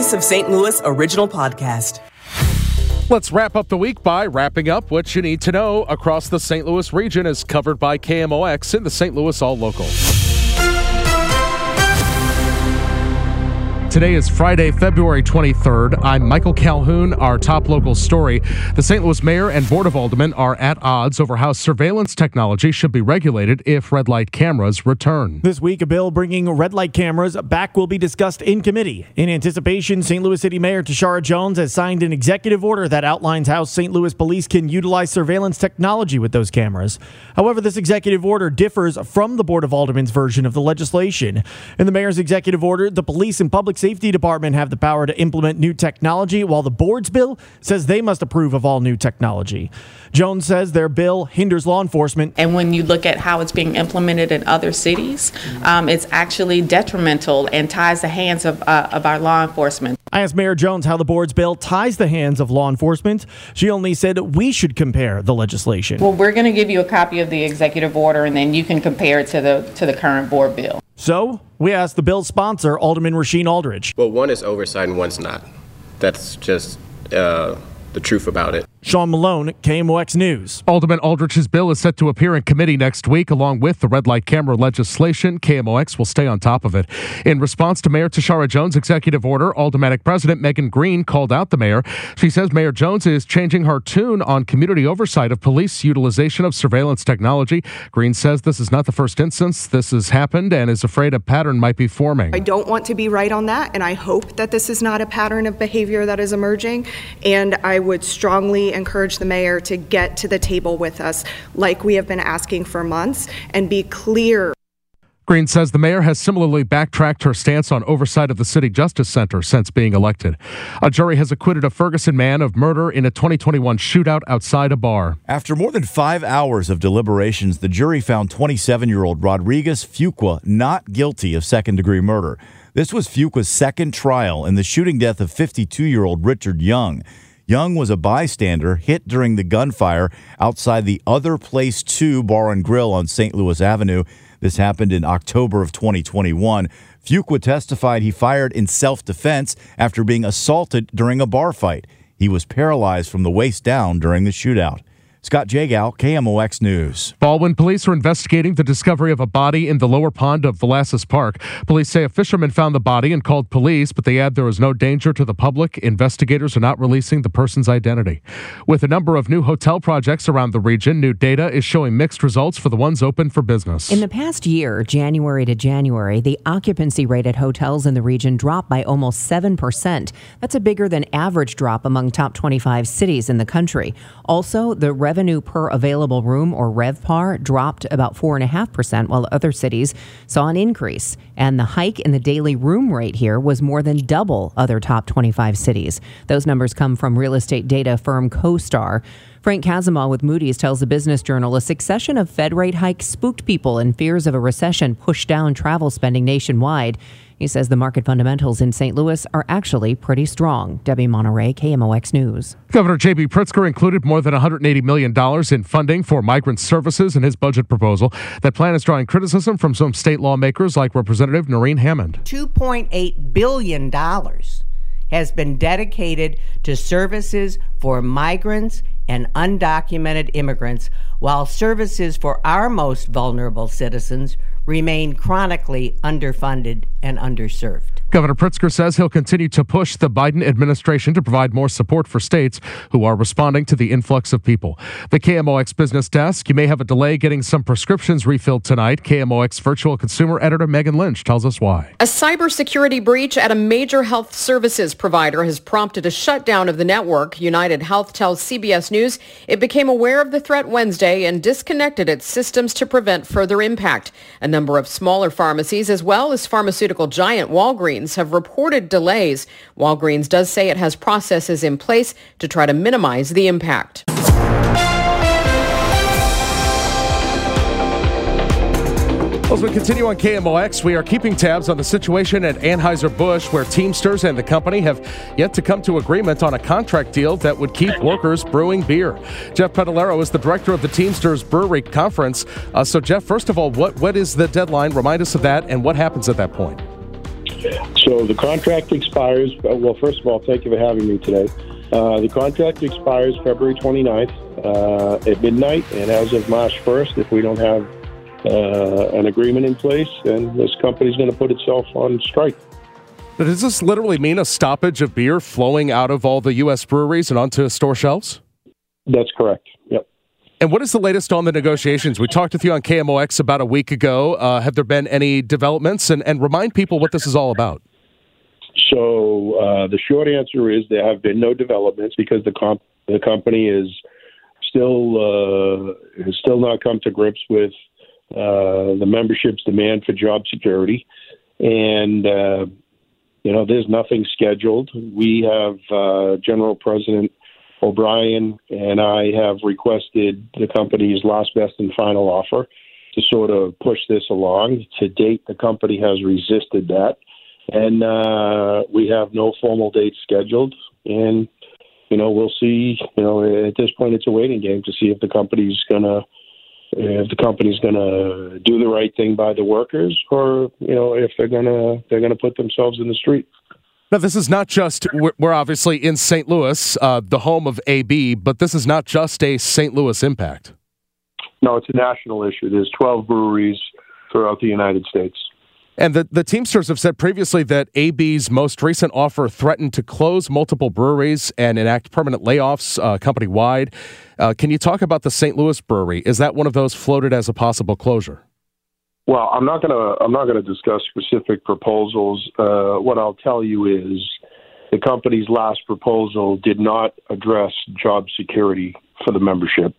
Voice of St. Louis original podcast. Let's wrap up the week by wrapping up what you need to know across the St. Louis region is covered by KMOX in the St. Louis All Local. Today is Friday, February 23rd. I'm Michael Calhoun. Our top local story The St. Louis Mayor and Board of Aldermen are at odds over how surveillance technology should be regulated if red light cameras return. This week, a bill bringing red light cameras back will be discussed in committee. In anticipation, St. Louis City Mayor Tishaura Jones has signed an executive order that outlines how St. Louis police can utilize surveillance technology with those cameras. However, this executive order differs from the Board of Aldermen's version of the legislation. In the mayor's executive order, the police and public Safety Department have the power to implement new technology, while the board's bill says they must approve of all new technology. Jones says their bill hinders law enforcement. And when you look at how it's being implemented in other cities, um, it's actually detrimental and ties the hands of, uh, of our law enforcement. I asked Mayor Jones how the board's bill ties the hands of law enforcement. She only said we should compare the legislation. Well, we're going to give you a copy of the executive order, and then you can compare it to the to the current board bill. So we asked the bill's sponsor, Alderman Rasheen Aldridge. Well, one is oversight and one's not. That's just uh, the truth about it. Sean Malone, KMOX News. Alderman Aldridge's bill is set to appear in committee next week, along with the red light camera legislation. KMOX will stay on top of it. In response to Mayor Tishaura Jones' executive order, Aldermanic President Megan Green called out the mayor. She says Mayor Jones is changing her tune on community oversight of police utilization of surveillance technology. Green says this is not the first instance this has happened and is afraid a pattern might be forming. I don't want to be right on that, and I hope that this is not a pattern of behavior that is emerging. And I would strongly encourage the mayor to get to the table with us, like we have been asking for months, and be clear. Green says the mayor has similarly backtracked her stance on oversight of the City Justice Center since being elected. A jury has acquitted a Ferguson man of murder in a 2021 shootout outside a bar. After more than five hours of deliberations, the jury found 27 year old Rodriguez Fuqua not guilty of second degree murder. This was Fuqua's second trial in the shooting death of 52 year old Richard Young. Young was a bystander hit during the gunfire outside the Other Place 2 Bar and Grill on St. Louis Avenue. This happened in October of 2021. Fuqua testified he fired in self defense after being assaulted during a bar fight. He was paralyzed from the waist down during the shootout. Scott Jagow, KMOX News. Ballwin police are investigating the discovery of a body in the lower pond of Vlasis Park. Police say a fisherman found the body and called police, but they add there is no danger to the public. Investigators are not releasing the person's identity. With a number of new hotel projects around the region, new data is showing mixed results for the ones open for business. In the past year, January to January, the occupancy rate at hotels in the region dropped by almost 7%. That's a bigger than average drop among top 25 cities in the country. Also, the revenue per available room, or RevPAR, dropped about 4.5%, while other cities saw an increase. And the hike in the daily room rate here was more than double other top 25 cities. Those numbers come from real estate data firm CoStar. Frank Kazima with Moody's tells the Business Journal a succession of Fed rate hikes spooked people, and fears of a recession pushed down travel spending nationwide. He says the market fundamentals in St. Louis are actually pretty strong. Debbie Monterey, KMOX News. Governor J.B. Pritzker included more than $180 million in funding for migrant services in his budget proposal. That plan is drawing criticism from some state lawmakers like Representative Norine Hammond. $2.8 billion has been dedicated to services for migrants and undocumented immigrants, while services for our most vulnerable citizens remain chronically underfunded and underserved. Governor Pritzker says he'll continue to push the Biden administration to provide more support for states who are responding to the influx of people. The KMOX business desk, you may have a delay getting some prescriptions refilled tonight. KMOX virtual consumer editor Megan Lynch tells us why. A cybersecurity breach at a major health services provider has prompted a shutdown of the network. United Health tells CBS News it became aware of the threat Wednesday and disconnected its systems to prevent further impact. A number of smaller pharmacies as well as pharmaceutical giant Walgreens have reported delays. Walgreens does say it has processes in place to try to minimize the impact. As we continue on KMOX, we are keeping tabs on the situation at Anheuser-Busch, where Teamsters and the company have yet to come to agreement on a contract deal that would keep workers brewing beer. Jeff Padellaro is the director of the Teamsters Brewery Conference. Uh, so, Jeff, first of all, what, what is the deadline? Remind us of that, and what happens at that point? So the contract expires. uh, Well, first of all, thank you for having me today. Uh, the contract expires February 29th uh, at midnight, and as of March 1st, if we don't have uh, an agreement in place, then this company's going to put itself on strike. But does this literally mean a stoppage of beer flowing out of all the U.S. breweries and onto store shelves? That's correct. Yep. And what is the latest on the negotiations? We talked with you on KMOX about a week ago. Uh, have there been any developments? And, and remind people what this is all about. So uh, the short answer is there have been no developments because the comp- the company is still uh, has still not come to grips with uh, the membership's demand for job security, and uh, you know there's nothing scheduled. We have uh, General President O'Brien and I have requested the company's last best and final offer to sort of push this along. To date, the company has resisted that and uh, we have no formal date scheduled. And you know, we'll see. You know, at this point, it's a waiting game to see if the company's gonna if the company's gonna do the right thing by the workers, or you know, if they're gonna they're gonna put themselves in the street. Now, this is not just, we're, obviously in St. Louis, uh, the home of AB, but this is not just a St. Louis impact. No, it's a national issue. There's 12 breweries throughout the United States. And the, the Teamsters have said previously that AB's most recent offer threatened to close multiple breweries and enact permanent layoffs uh, company wide. Uh, can you talk about the St. Louis brewery? Is that one of those floated as a possible closure? Well, I'm not gonna I'm not gonna discuss specific proposals. Uh, what I'll tell you is the company's last proposal did not address job security for the membership.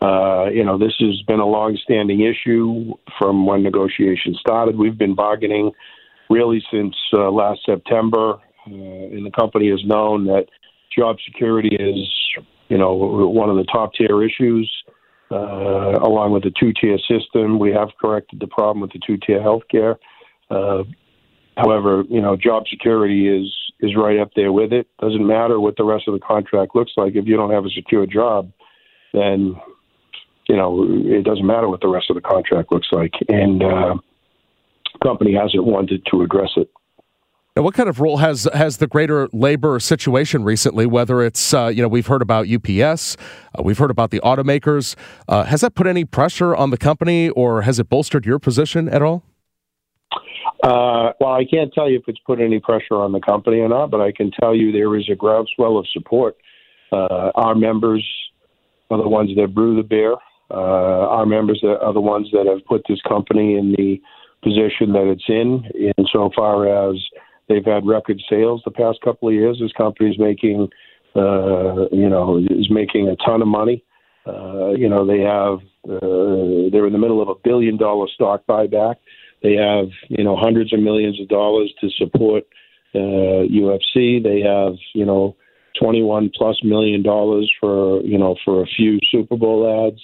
Uh, you know, this has been a long-standing issue from when negotiations started. We've been bargaining really since uh, last September, uh, and the company has known that job security is, you know, one of the top-tier issues. Uh, along with the two-tier system, we have corrected the problem with the two-tier healthcare. Uh, however, you know, job security is is right up there with it. Doesn't matter what the rest of the contract looks like. If you don't have a secure job, then you know it doesn't matter what the rest of the contract looks like. And uh, company hasn't wanted to address it. Now, what kind of role has has the greater labor situation recently? Whether it's uh, you know we've heard about UPS, uh, we've heard about the automakers. Uh, has that put any pressure on the company, or has it bolstered your position at all? Uh, well, I can't tell you if it's put any pressure on the company or not, but I can tell you there is a groundswell of support. Uh, our members are the ones that brew the beer. Uh, our members are the ones that have put this company in the position that it's in, insofar as they've had record sales the past couple of years. This company is making, uh, you know, is making a ton of money. Uh, you know, they have, uh, they're in the middle of a billion dollar stock buyback. They have, you know, hundreds of millions of dollars to support uh, UFC. They have, you know, 21 plus million dollars for, you know, for a few Super Bowl ads.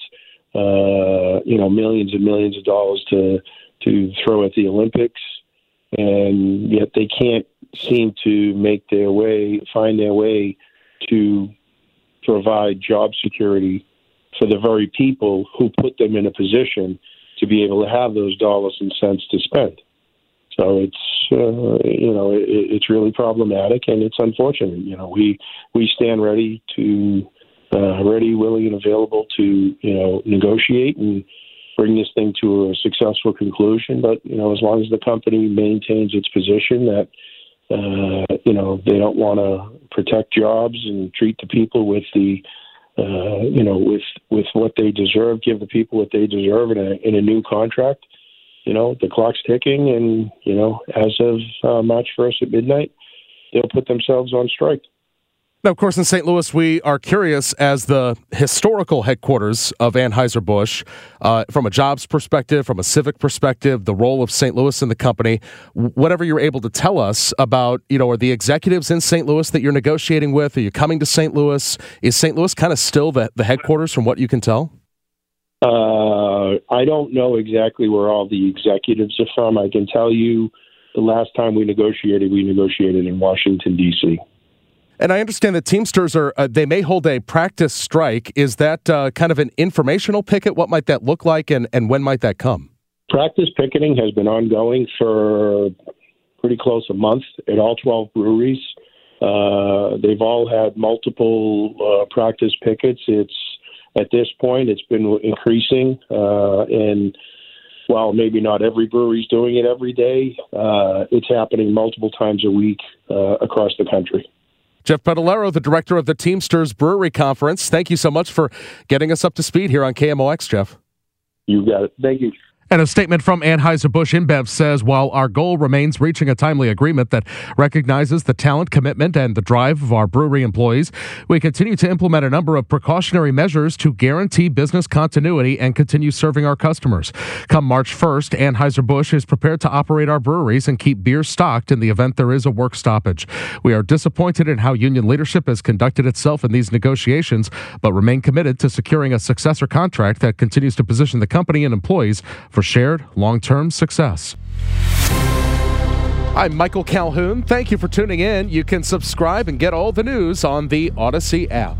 Uh, you know, millions and millions of dollars to to throw at the Olympics, and yet they can't seem to make their way, find their way to provide job security for the very people who put them in a position to be able to have those dollars and cents to spend. So it's uh, you know it, it's really problematic and it's unfortunate. You know we we stand ready to uh, ready, willing, and available to you know negotiate and bring this thing to a successful conclusion. But you know as long as the company maintains its position that uh, you know they don't want to protect jobs and treat the people with the uh, you know, with with what they deserve, give the people what they deserve in a in a new contract. You know, the clock's ticking, and you know, as of uh, March first at midnight, they'll put themselves on strike. Now, of course, in St. Louis, we are curious as the historical headquarters of Anheuser-Busch, uh, from a jobs perspective, from a civic perspective, the role of St. Louis in the company, whatever you're able to tell us about, you know, are the executives in St. Louis that you're negotiating with? Are you coming to St. Louis? Is St. Louis kind of still the, the headquarters from what you can tell? Uh, I don't know exactly where all the executives are from. I can tell you the last time we negotiated, we negotiated in Washington, D.C. And I understand that Teamsters are, uh, they may hold a practice strike. Is that uh, kind of an informational picket? What might that look like and, and when might that come? Practice picketing has been ongoing for pretty close a month at all 12 breweries. Uh, they've all had multiple uh, practice pickets. It's at this point it's been increasing, uh, and while maybe not every brewery is doing it every day, uh, it's happening multiple times a week across the country. Jeff Padellaro, the director of the Teamsters Brewery Conference. Thank you so much for getting us up to speed here on KMOX, Jeff. You got it. Thank you. And a statement from Anheuser-Busch InBev says while our goal remains reaching a timely agreement that recognizes the talent, commitment, and the drive of our brewery employees, we continue to implement a number of precautionary measures to guarantee business continuity and continue serving our customers. Come March 1st, Anheuser-Busch is prepared to operate our breweries and keep beer stocked in the event there is a work stoppage. We are disappointed in how union leadership has conducted itself in these negotiations, but remain committed to securing a successor contract that continues to position the company and employees for shared long term success. I'm Michael Calhoun. Thank you for tuning in. You can subscribe and get all the news on the Audacy app.